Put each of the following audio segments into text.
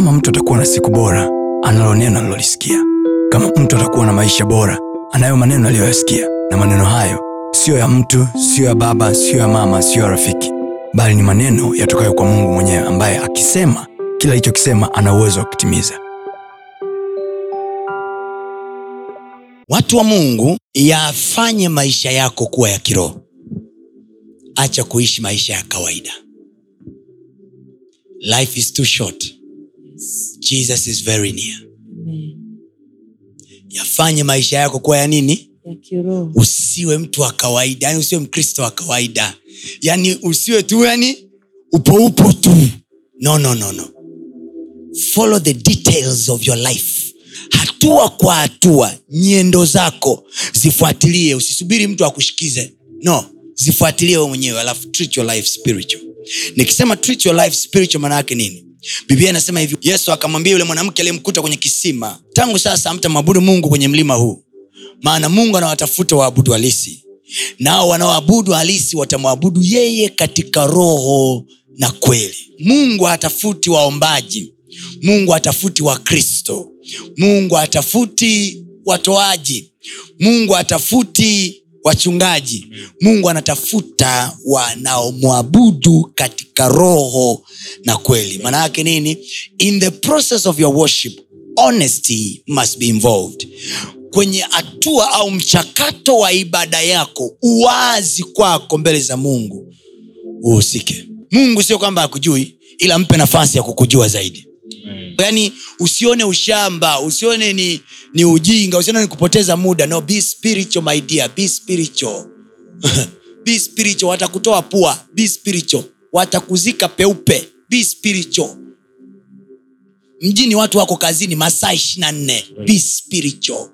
kama mtu atakuwa na siku bora analo neno alilolisikia kama mtu atakuwa na maisha bora anayo maneno aliyoyasikia. Na maneno hayo siyo ya mtu siyo ya baba siyo ya mama siyo ya rafiki. Bali ni maneno yatokayo kwa mungu mwenyewe ambaye akisema kila alichokisema ana uwezo wa kutimiza. Watu wa mungu yafanye maisha yako kuwa ya kiroho. Acha kuishi maisha ya kawaida. Life is too short jesus is very near. Amen. yafanye maisha yako kuwa ya nini? Ya usiwe mtu wa kawaida yani usiwe mkristo wa kawaida. Yani usiwe tu yani upo upo tu. No no no no. Follow the details of your life. Hatua kwa hatua nyendo zako zifuatilie. Usisubiri mtu akushikize no zifuatilie we mwenyewe alafu treat your life spiritual. Nikisema treat your life spiritual maana yake nini biblia inasema hivi yesu akamwambia yule mwanamke aliyemkuta kwenye kisima tangu sasa amtamwabudu mungu kwenye mlima huu maana mungu anawatafuta waabudu halisi. Nao wanaoabudu halisi watamwabudu yeye katika roho na kweli. Mungu hatafuti waombaji. Mungu hatafuti wakristo. Mungu hatafuti watoaji. Mungu hatafuti wachungaji. Mungu anatafuta wanaomwabudu katika roho na kweli. Maana yake nini? In the process of your worship honesty must be involved. Kwenye hatua au mchakato wa ibada yako uwazi kwako mbele za mungu uhusike. Mungu sio kwamba akujui ila mpe nafasi ya kukujua zaidi yaani usione ushamba usione ni, ni ujinga usione ni kupoteza muda. No be spiritual my dear be spiritual. Be spiritual. Watakutoa pua be spiritual. Watakuzika peupe be spiritual. Mjini watu wako kazini masaa ishiri na nne be spiritual.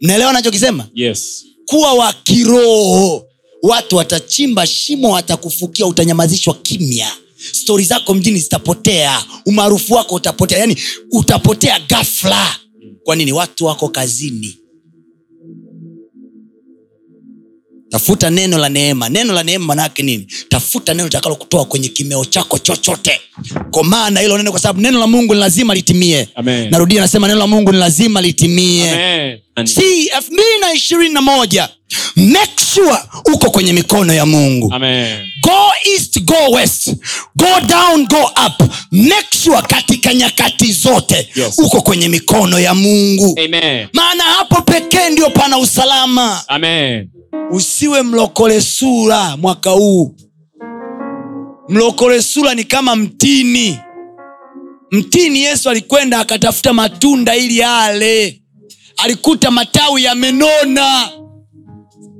Mnaelewa nachokisema yes. Kuwa wa kiroho. Watu watachimba shimo watakufukia utanyamazishwa kimya stori zako mjini zitapotea. Umaarufu wako utapotea. Yani utapotea gafla kwa nini? Watu wako kazini tafuta neno la neema. Neno la neema manaake nini? Tafuta neno takalo kutoa kwenye kimeo chako chochote. Komaa na hilo neno kwa sababu neno la mungu ni lazima litimie. Amen. narudia nasema neno la mungu ni lazima litimie. Si elfu mbili na ishirini na moja. Make sure uko kwenye mikono ya mungu. Amen. go east go west. Go down go up. Make sure katika nyakati zote Yes. uko kwenye mikono ya mungu. Maana hapo pekee ndio pana usalama. Amen. Usiwe mlokole sura mwaka huu. Mlokole sura ni kama mtini. Mtini yesu alikwenda akatafuta matunda ili ale. Alikuta matawi yamenona.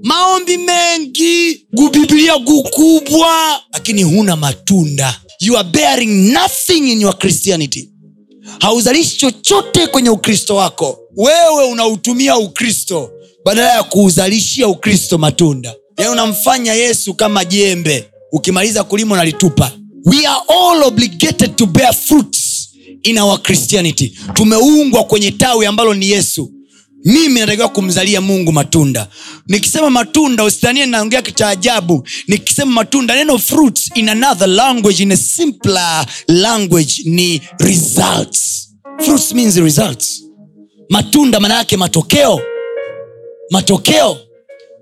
Maombi mengi. Gubibilia gukubwa lakini huna matunda. You are bearing nothing in your christianity. Hauzalishi chochote kwenye ukristo wako. Wewe unautumia ukristo badala ya kuuzalishia ukristo matunda. Yaani unamfanya yesu kama jembe. Ukimaliza kulima unalitupa. We are all obligated to bear fruits in our christianity. Tumeungwa kwenye tawi ambalo ni yesu. Mimi natakiwa kumzalia mungu matunda. Nikisema matunda usitanie naongea kitaajabu. Nikisema matunda neno fruits in another language in a simpler language ni results. Fruits means results. Matunda maana yake matokeo matokeo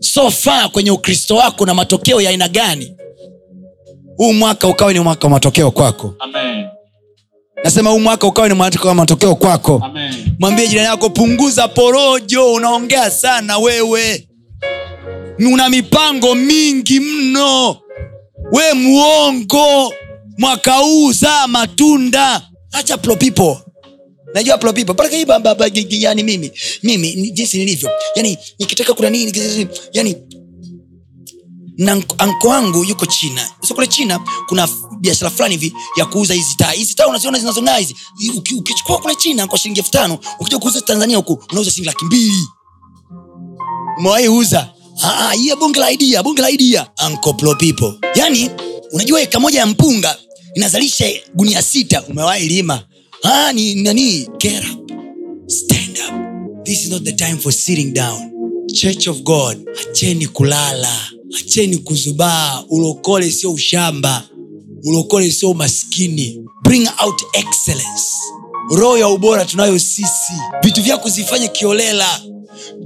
so far kwenye ukristo wako na matokeo ya aina gani? Huu mwaka ukawe ni mwaka wa matokeo kwako. Amen. nasema huu mwaka ukawe ni mwaka wa matokeo kwako. Amen. mwambie jirani yako punguza porojo unaongea sana wewe. Una mipango mingi mno. We muongo mwaka huu zaa matunda. Acha people najua people. Yani mimi. Mimi jinsi nilivyo. Yani nikitaka kuna nini yani na anko- wangu yuko china. So kule china kuna biashara fulani hivi ya kuuza hizi taa. Hizi taa unaziona zinazong'aa hizi. Uki- ukichukua kule china kwa shilingi elfu tano ukija kuuza tanzania huku unauza shilingi laki mbili. Umewahi uza? Ah, ah, hiyo bunge la idea bunge la idea. Uncle Plo people. Yani unajua eka moja ya mpunga inazalisha gunia sita. Umewahi lima ah, ni nani? Get stand up. This is not the time for sitting down. Church of god acheni kulala. Acheni kuzubaa. Ulokole sio ushamba. Ulokole sio umaskini. Bring out excellence. Roho ya ubora tunayo sisi. Vitu vyako zifanye kiolela.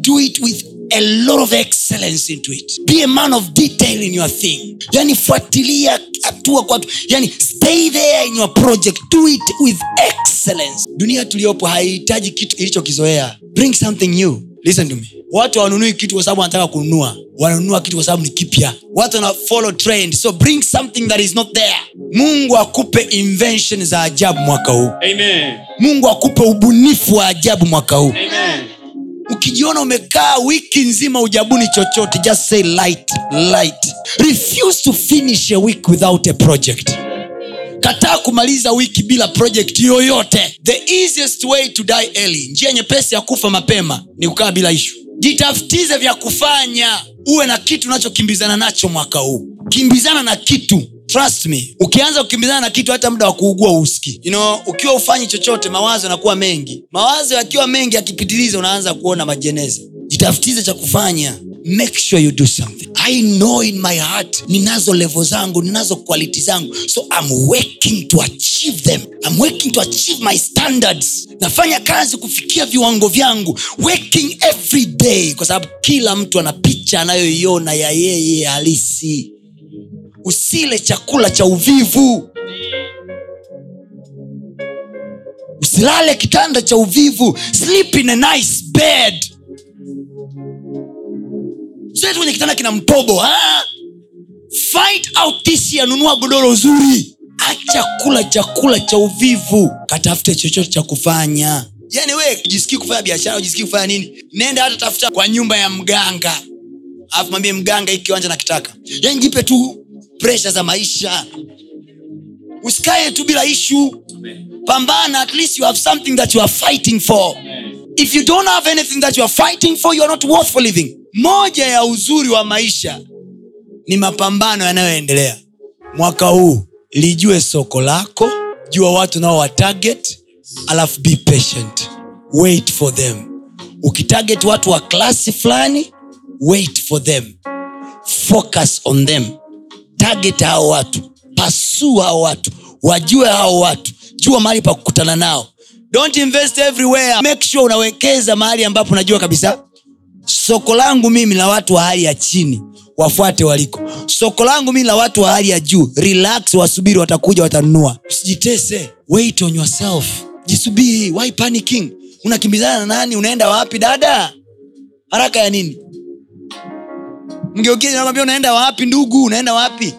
Do it with a lot of excellence into it. Be a man of detail in your thing. Yani fuatilia hatua kwa yani stay there in your project. Do it with excellence. Dunia tuliyopo haihitaji kitu ilichokizoea. Bring something new. Listen to me. Watu hawanunui kitu kwa sababu wanataka kununua. Wananunua kitu kwa sababu ni kipya. Watu wana follow trend. So bring something that is not there. Mungu akupe invention za ajabu mwaka huu. Amen. mungu akupe ubunifu wa ajabu mwaka huu. Amen. Ukijiona umekaa wiki nzima ujabuni chochote just say light light. Refuse to finish a week without a project. Kataa kumaliza wiki bila project yoyote. The easiest way to die early njia nyepesi ya kufa mapema ni kukaa bila ishu jitafutize vya kufanya. Uwe na kitu unachokimbizana nacho mwaka huu. Kimbizana na kitu trust me ukianza kukimbizana na kitu hata muda wa kuugua uski you know, ukiwa ufanyi chochote mawazo yanakuwa mengi. Mawazo yakiwa mengi yakipitiliza unaanza kuona majeneza. Jitafutize cha kufanya. Make sure you do something. I know in my heart ninazo levo zangu ninazo quality zangu. So i'm working to achieve them. I'm working to achieve my standards. Nafanya kazi kufikia viwango vyangu. Working every day. Kwa sababu kila mtu ana picha anayoiona ya yeye halisi usile chakula cha uvivu. Usilale kitanda cha uvivu. Sleep in a nice bed. Usilale kwenye kitanda kina mtobo ha? fight out this year godoro zuri acha kula chakula cha uvivu. Katafute chochote cha kufanya. Yani we jisikii kufanya biashara jisikii kufanya nini? Nenda hata tafuta kwa nyumba ya mganga. Alafu mwambie mganga hii kiwanja nakitaka. Yani jipe tu presha za maisha. Usikae tu bila ishu pambana at least you have something that you are fighting for. If you don't have anything that you are fighting for you are not worth for living. Moja ya uzuri wa maisha ni mapambano yanayoendelea. Mwaka huu lijue soko lako jua watu nao wa alafu be patient. Wait for them. Ukitarget watu wa klasi fulani wait for them. Focus on them target hao watu. Pasuu hao watu. Wajue hao watu. Jua mahali pa kukutana nao. Don't invest everywhere. Make sure unawekeza mahali ambapo unajua kabisa soko langu mimi la watu wa hali ya chini wafuate waliko. Soko langu mimi la watu wa hali ya juu relax wasubiri watakuja watanunua. Usijitese. Wait on yourself. Jisubiri. Why panicking unakimbizana na nani? Unaenda wapi dada? Haraka ya nini mgeukie nakwambia unaenda wapi ndugu? Unaenda wapi?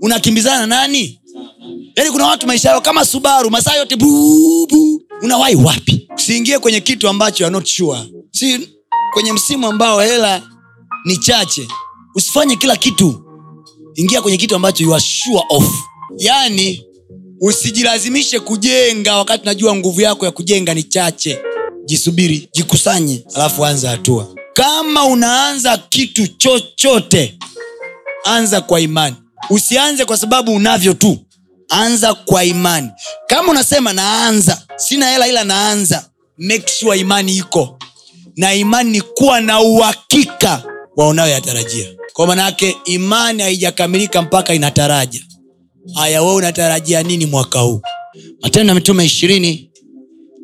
Unakimbizana na nani? Yaani kuna watu maisha yao kama subaru masaa yote bubu unawai wapi? Usiingie kwenye kitu ambacho not sure. Si kwenye msimu ambao hela ni chache usifanye kila kitu. Ingia kwenye kitu ambacho you are sure of. Yaani usijilazimishe kujenga wakati najua nguvu yako ya kujenga ni chache. Jisubiri jikusanye alafu anza hatua kama unaanza kitu chochote anza kwa imani. Usianze kwa sababu unavyo tu. Anza kwa imani. Kama unasema naanza sina hela ila naanza make sure imani iko. Na imani ni kuwa na uhakika wa unayoyatarajia. Kwa manaake imani haijakamilika mpaka inataraja. Haya we unatarajia nini mwaka huu? Matendo ya mitume ishirini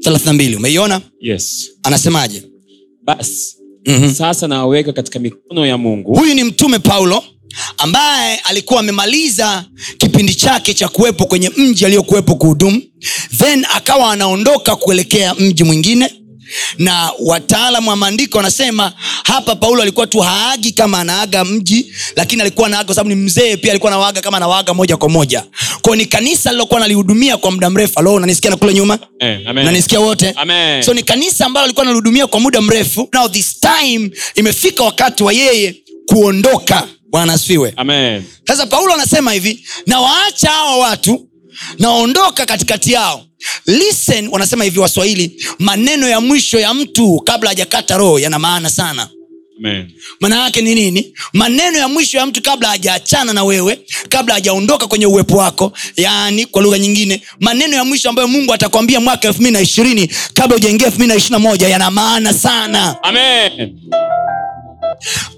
thelathina mbili. Umeiona? Yes. Anasemaje? Basi Mhm. sasa nawaweka katika mikono ya mungu huyu ni mtume paulo ambaye alikuwa amemaliza kipindi chake cha kuwepo kwenye mji aliyokuwepo kuhudumu then akawa anaondoka kuelekea mji mwingine na wataalamu wa maandiko wanasema hapa paulo alikuwa tu haagi kama anaaga mji lakini alikuwa anaaga kwa sababu ni mzee pia alikuwa anawaaga kama anawaaga moja kwa moja. Kwao ni kanisa lilokuwa nalihudumia kwa muda mrefu. Alo nanisikia na kule nyuma? Eh, nanisikia wote? Amen. so ni kanisa ambalo alikuwa nalihudumia kwa muda mrefu. Now this time imefika wakati wa yeye kuondoka. Bwana asifiwe. Amen. sasa paulo anasema hivi nawaacha hawa watu naondoka katikati yao listen wanasema hivi waswahili maneno ya mwisho ya mtu kabla hajakata roho yana maana sana. Manayake maana yake ni nini? Maneno ya mwisho ya mtu kabla hajaachana na wewe kabla hajaondoka kwenye uwepo wako yaani kwa lugha nyingine maneno ya mwisho ambayo mungu atakwambia mwaka elfu mbili na ishirini kabla ujaingia elfu mbili na ishiri na moja yana maana sana. Amen.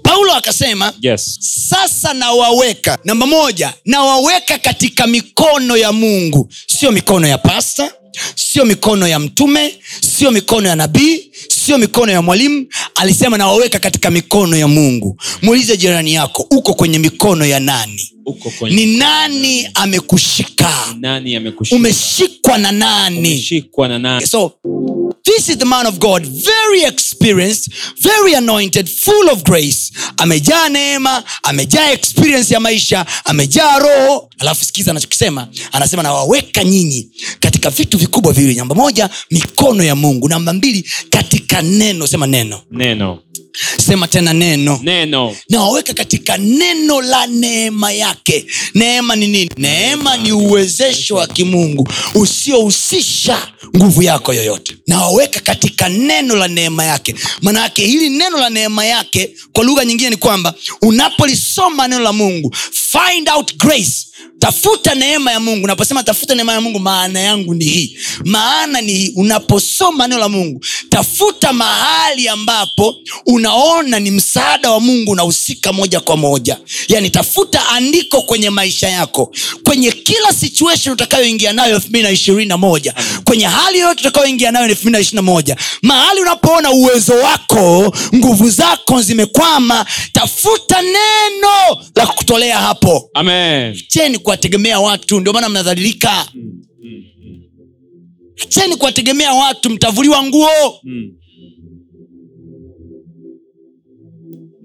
Paulo akasema yes. Sasa nawaweka namba moja nawaweka katika mikono ya mungu. Sio mikono ya pasta sio mikono ya mtume sio mikono ya nabii sio mikono ya mwalimu. Alisema nawaweka katika mikono ya mungu. Muulize jirani yako uko kwenye mikono ya nani? Ni nani amekushika? Nani amekushika? Umeshikwa na nani? Umeshikwa na nani? So this is the man of god very experienced very anointed full of grace. Amejaa neema amejaa experience ya maisha amejaa roho. Alafu sikiza anachokisema. Anasema nawaweka nyinyi katika vitu vikubwa viwili. Namba moja mikono ya mungu. Namba mbili katika neno. Sema neno. Neno sema tena neno. Neno. Nawaweka katika neno la neema yake. Neema ni nini? Neema ni uwezesho wa kimungu usiohusisha nguvu yako yoyote. Nawaweka katika neno la neema yake. Maana hili neno la neema yake kwa lugha nyingine ni kwamba unapolisoma neno la mungu find out grace. Tafuta neema ya mungu. Unaposema tafuta neema ya mungu maana yangu ni hii. Maana ni hii. Unaposoma neno la mungu tafuta mahali ambapo unaona ni msaada wa mungu unahusika moja kwa moja. Yani tafuta andiko kwenye maisha yako kwenye kila situation utakayoingia nayo elfu mbili na ishirini na moja. Kwenye hali yoyote utakayoingia nayo elfu mbili na ishirini na moja. Mahali unapoona uwezo wako nguvu zako zimekwama tafuta neno la kutolea hapo. Cheni kuwategemea watu ndio maana mnadhalilika. Acheni kuwategemea watu mtavuliwa nguo. Mm.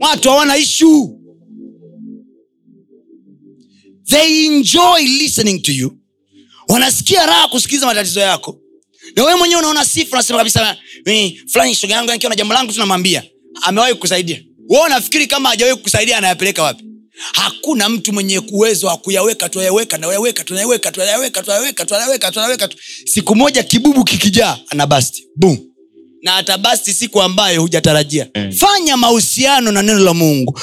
Watu hawana ishu they enjoy listening to you. Wanasikia raha kusikiliza matatizo yako. Na wewe mwenyewe unaona sifa unasema kabisa "Eh, fulani shoga yangu akiwa na jambo langu tunamwambia amewahi kukusaidia. We unafikiri kama hajawahi kukusaidia anayapeleka wapi? Hakuna mtu mwenye uwezo wa kuyaweka tuyaweka nayaweka tunayaweka tunayaweka tunayaweka tunayaweka tunayaweka tu- siku moja kibubu kikijaa anabasti boom na atabasti siku ambayo hujatarajia. Mm. fanya mahusiano na neno la mungu.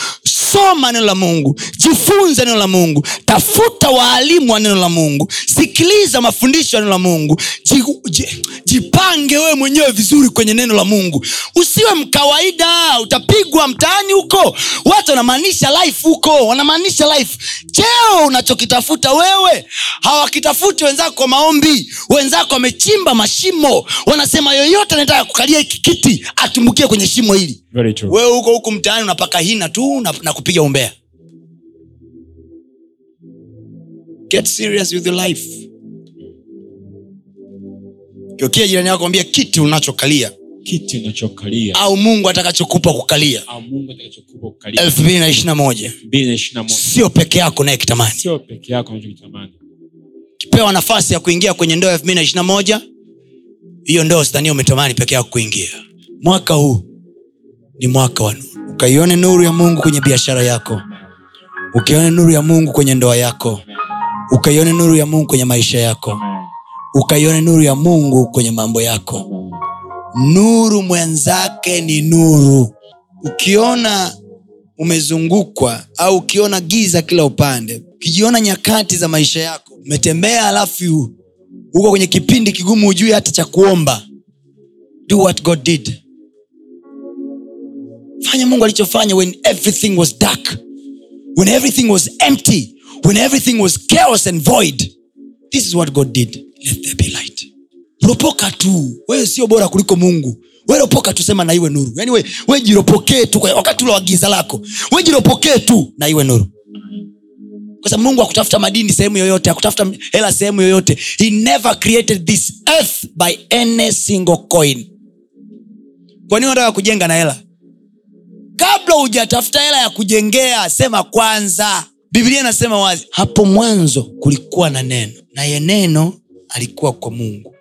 Soma neno la mungu. Jifunze neno la mungu. Tafuta waalimu wa neno la mungu. Sikiliza mafundisho ya neno la mungu. Ji, ji, jipange wewe mwenyewe vizuri kwenye neno la mungu. Usiwe mkawaida. Utapigwa mtaani huko. Watu wanamaanisha life huko. Wanamaanisha life. Cheo unachokitafuta wewe. Hawakitafuti wenzako kwa maombi. Wenzako wamechimba mashimo. Wanasema yoyote anataka kukalia hiki kiti atumbukie kwenye shimo hili. Wewe huko huku mtaani unapaka hina tu na, na kupiga umbea. Get serious with your life. Kiokia jirani yako ambia kiti unachokalia. Kiti unachokalia. Au mungu atakachokupa kukalia. Elfu mbili na moja. Sio peke yako naye kitamani. Kipewa nafasi ya kuingia kwenye ndoa elfu mbili na ishiri moja hiyo ndoa sidhania umetamani peke yako kuingia. Mwaka huu ni mwaka wa nuru. Ukaione nuru ya mungu kwenye biashara yako. Ukaione nuru ya mungu kwenye ndoa yako. Ukaione nuru ya mungu kwenye maisha yako. Ukaione nuru ya mungu kwenye mambo yako. Nuru mwenzake ni nuru. Ukiona umezungukwa au ukiona giza kila upande ukijiona nyakati za maisha yako umetembea alafu uko kwenye kipindi kigumu hujui hata cha kuomba. Do what god did. Fanya mungu alichofanya when everything was dark when everything was empty when everything was chaos and void. This is what god did. Let there be light. Ropoka tu. Wewe sio bora kuliko mungu. We ropoka tu sema na iwe nuru. Yaani we, we jiropokee tu wakati ule wa giza lako. We jiropokee tu na iwe nuru kwa sababu mungu akutafuta madini sehemu yoyote akutafuta hela sehemu yoyote. He never created this earth by any single coin. Kwa unataka kujenga na hela? Kabla hujatafuta hela ya kujengea sema kwanza. Biblia inasema wazi hapo mwanzo kulikuwa na neno naye neno alikuwa kwa mungu.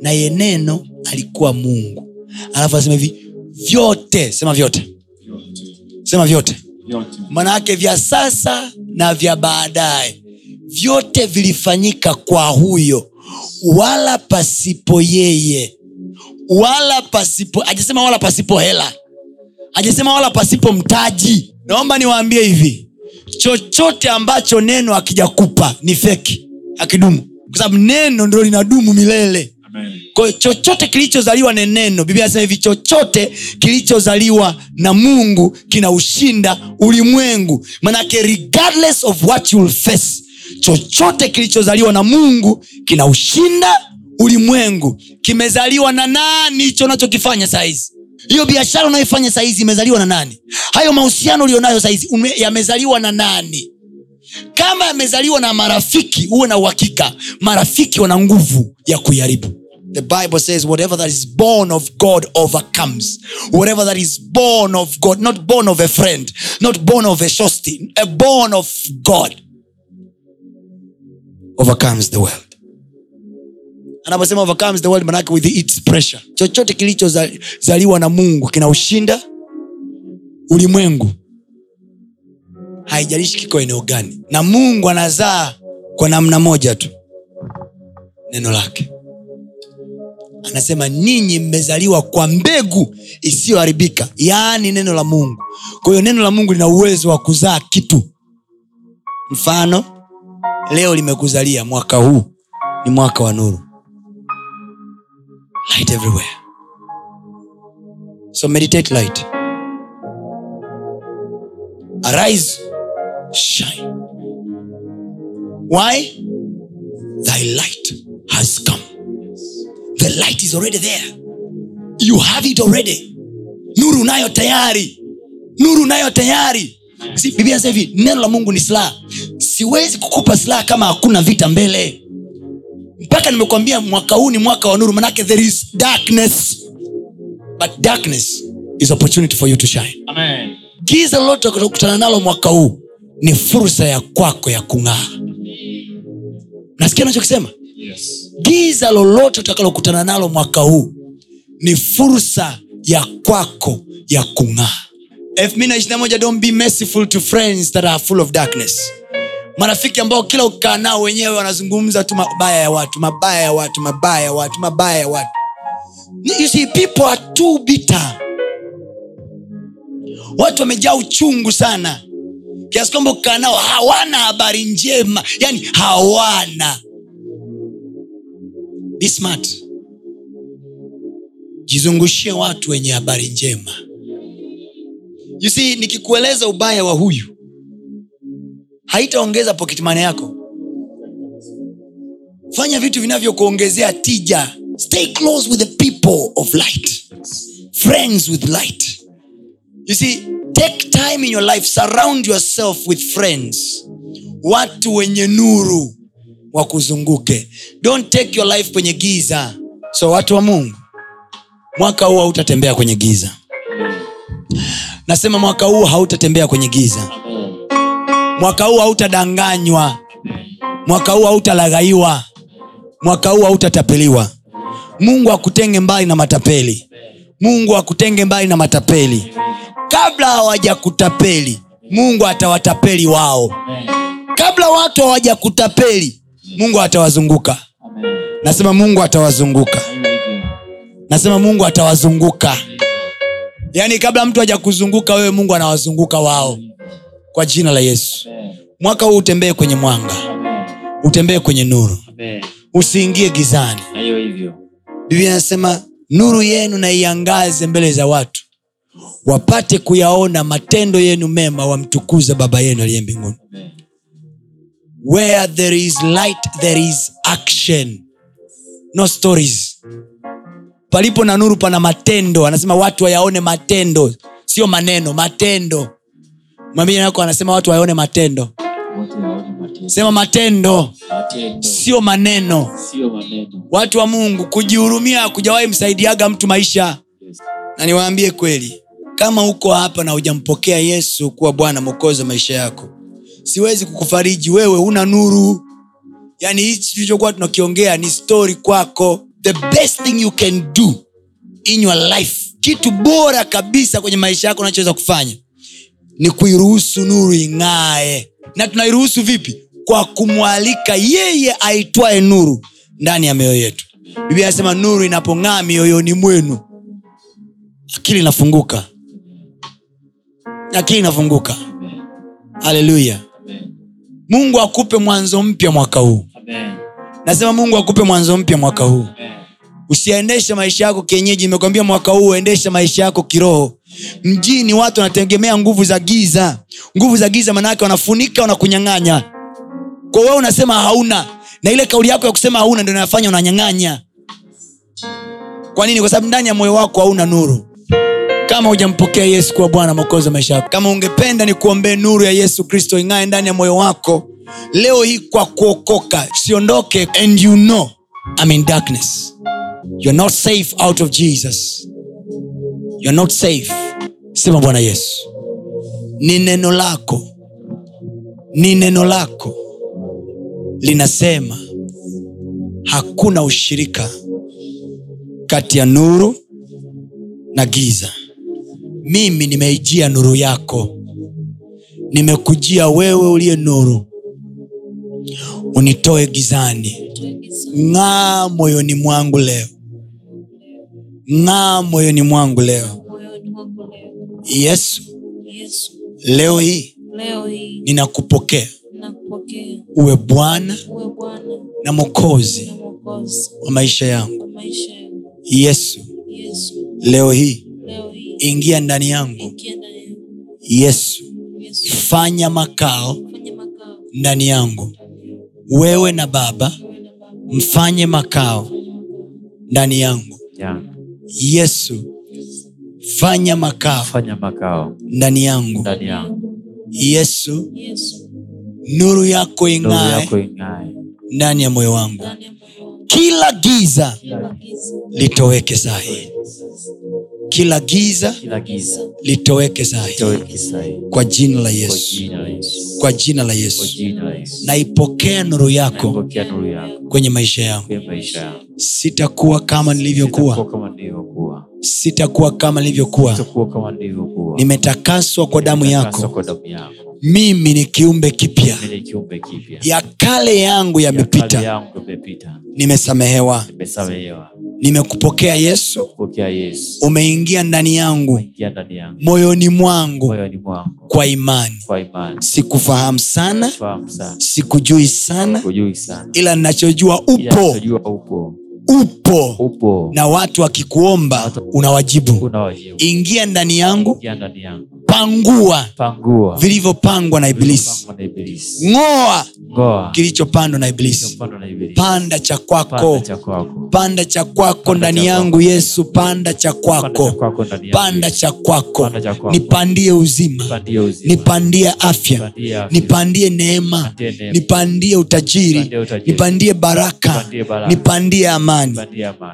Naye neno alikuwa mungu. Alafu anasema hivi vyote sema vyote. Sema vyote manake vya sasa na vya baadaye. Vyote vilifanyika kwa huyo. Wala pasipo yeye. Wala pasipo ajasema wala pasipo hela. Ajasema wala pasipo mtaji. Naomba niwaambie hivi. Chochote ambacho neno akijakupa ni feki akidumu kwa sababu neno ndo linadumu milele Amen. kwa hiyo chochote kilichozaliwa na neno biblia anasema hivi chochote kilichozaliwa na mungu kinaushinda ulimwengu. Manake regardless of what you'll face chochote kilichozaliwa na mungu kinaushinda ulimwengu. Kimezaliwa na nani? Hicho unachokifanya sahizi hiyo biashara unayoifanya sahizi imezaliwa na nani? Hayo mahusiano ulionayo sahizi yamezaliwa na nani? Kama yamezaliwa na marafiki huwe na uhakika marafiki wana nguvu ya kuiharibu the bible says whatever that is born of god overcomes. Whatever that is born of god not born of a friend not born of a Shostin, a born of god overcomes the world. Anaposema overcomes the world manake with its pressure. Chochote kilichozaliwa na mungu kinaushinda ulimwengu. Haijalishi kiko eneo gani. Na mungu anazaa kwa namna moja tu. Neno lake anasema ninyi mmezaliwa kwa mbegu isiyoharibika yaani neno la mungu. Kwa hiyo neno la mungu lina uwezo wa kuzaa kitu. Mfano leo limekuzalia mwaka huu ni mwaka wa nuru. Light everywhere. So meditate light. Arise shine. Why? Thy light has come the light is already there. You have it already. Nuru nayo tayari. Nuru nayo tayari. Si, biblia hivi neno la mungu ni silaha. Siwezi kukupa silaha kama hakuna vita mbele. Mpaka nimekwambia mwaka huu ni mwaka wa nuru manake there is darkness. But darkness is opportunity for you to shine. Amen. giza lolote utakutana nalo mwaka huu ni fursa ya kwako ya kung'aa. Nasikia nachokisema Yes. giza lolote utakalokutana nalo mwaka huu ni fursa ya kwako ya kung'aa. 2021 don't be merciful to friends that are full of darkness. Marafiki ambao kila ukikaa nao wenyewe wanazungumza tu mabaya ya watu mabaya ya watu mabaya ya watu mabaya ya watu. You see people are too bitter. Watu wamejaa uchungu sana. Kiasi kwamba ukikaa nao hawana habari njema yani hawana be smart. Jizungushie watu wenye habari njema. You see nikikueleza ubaya wa huyu haitaongeza pokitmane yako. Fanya vitu vinavyokuongezea tija. Stay close with the people of light. Friends with light. You see take time in your life. Surround yourself with friends. Watu wenye nuru wakuzunguke. Don't take your life kwenye giza. So watu wa mungu mwaka huu hautatembea kwenye giza. Nasema mwaka huu hautatembea kwenye giza. Mwaka huu hautadanganywa. Mwaka huu hautalaghaiwa mwaka huu hautatapeliwa. Mungu akutenge mbali na matapeli. Mungu akutenge mbali na matapeli. Kabla hawajakutapeli mungu atawatapeli wao. Kabla watu hawajakutapeli mungu atawazunguka. Nasema mungu atawazunguka. Nasema mungu atawazunguka. Yaani kabla mtu hajakuzunguka wewe mungu anawazunguka wao. Kwa jina la yesu. Mwaka huu utembee kwenye mwanga. Utembee kwenye nuru. Usiingie gizani. Biblia anasema nuru yenu naiangaze mbele za watu. Wapate kuyaona matendo yenu mema wamtukuze baba yenu aliye mbinguni. Amen. Where there is light there is action. No stories. Palipo na nuru pana matendo. Anasema watu wayaone matendo. Sio maneno matendo. Mwambie yako anasema watu wayaone matendo. Sema matendo. Matendo. sio maneno. Sio maneno. watu wa mungu kujihurumia kujawahi msaidiaga mtu maisha. Yes. na niwaambie kweli kama uko hapa na hujampokea yesu kuwa bwana mwokozi wa maisha yako siwezi kukufariji wewe una nuru. Yaani hichi tulichokuwa tunakiongea ni story kwako. The best thing you can do in your life. Kitu bora kabisa kwenye maisha yako unachoweza kufanya ni kuiruhusu nuru ing'ae na tunairuhusu vipi? Kwa kumwalika yeye aitwae nuru ndani ya mioyo yetu. Biblia anasema nuru inapong'aa mioyoni mwenu. Akili inafunguka. Akili inafunguka. Haleluya. Mungu akupe mwanzo mpya mwaka huu. Amen. nasema mungu akupe mwanzo mpya mwaka huu. Amen. usiendeshe maisha yako kienyeji. Imekwambia mwaka huu uendeshe maisha yako kiroho. Mjini watu wanategemea nguvu za giza. Nguvu za giza manaake wanafunika wanakunyang'anya. Kwa wewe unasema hauna. Na ile kauli yako ya kusema hauna ndo inafanya unanyang'anya. Kwa nini? Kwa sababu ndani ya moyo wako hauna nuru kama hujampokea yesu kuwa bwana mwokozi maisha yako. Kama ungependa ni kuombee nuru ya yesu kristo ing'ae ndani ya moyo wako. Leo hii kwa kuokoka siondoke and you know I'm in darkness. You're not safe out of jesus. You're not safe. Sema bwana yesu. Ni neno lako. Ni neno lako. Linasema hakuna ushirika kati ya nuru na giza mimi nimeijia nuru yako. Nimekujia wewe uliye nuru. Unitoe gizani. Ng'aa moyoni mwangu leo. Ng'aa moyoni mwangu leo. Yesu leo hii ninakupokea. Uwe bwana na mokozi wa maisha yangu. Yesu leo hii ingia ndani yangu. Yesu fanya makao ndani yangu. Wewe na baba mfanye makao ndani yangu. Yesu fanya makao fanya makao ndani yangu. ndani yangu. Yesu yesu. nuru yako ing'ae ndani ya moyo wangu. Kila giza litoweke sahi kila giza kila giza litoweke sahi kwa jina la yesu. jina la Yesu. Kwa jina la yesu. Naipokea nuru yako kwenye maisha yangu. sitakuwa kama nilivyokuwa. Sitakuwa kama nilivyokuwa. Nimetakaswa kwa damu yako. mimi ni kiumbe kipya. Ya kale yangu yamepita. Nimesamehewa nimekupokea yesu. Umeingia ndani yangu. Moyoni mwangu. Kwa imani. Sikufahamu sana. Sikujui sana. Ila ninachojua upo. upo. Upo. Upo. Na watu wakikuomba unawajibu. unawajibu. Ingia ndani yangu. Pangua. Pangua. Vilivyopangwa na ibilisi. Ngoa kilichopandwa na ibilisi. Panda cha kwako. Panda cha kwako. Ndani yangu yesu panda cha kwako. Panda cha kwako nipandie uzima. Nipandie afya. Nipandie neema. Nipandie utajiri. Nipandie baraka. Nipandie amani.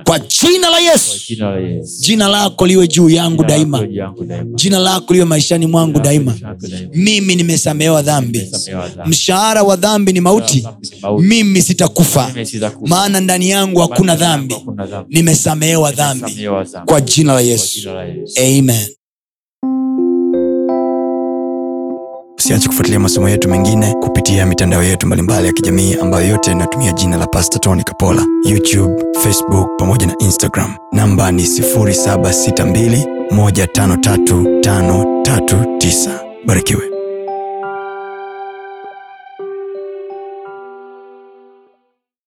Kwa jina la yesu. Jina lako liwe juu yangu daima. jina lako liwe maishani mwangu daima. mimi Nimesamehewa dhambi. mshahara wa dhambi dhambi ni mauti. mimi sitakufa. Maana ndani yangu hakuna dhambi. nimesamehewa dhambi. kwa jina la jina la Yesu. amen. Usiache kufuatilia masomo yetu mengine kupitia mitandao yetu mbalimbali ya kijamii ambayo yote inatumia jina la pasta tony kapola. Youtube facebook pamoja na instagram. Namba ni 762153539 barikiwe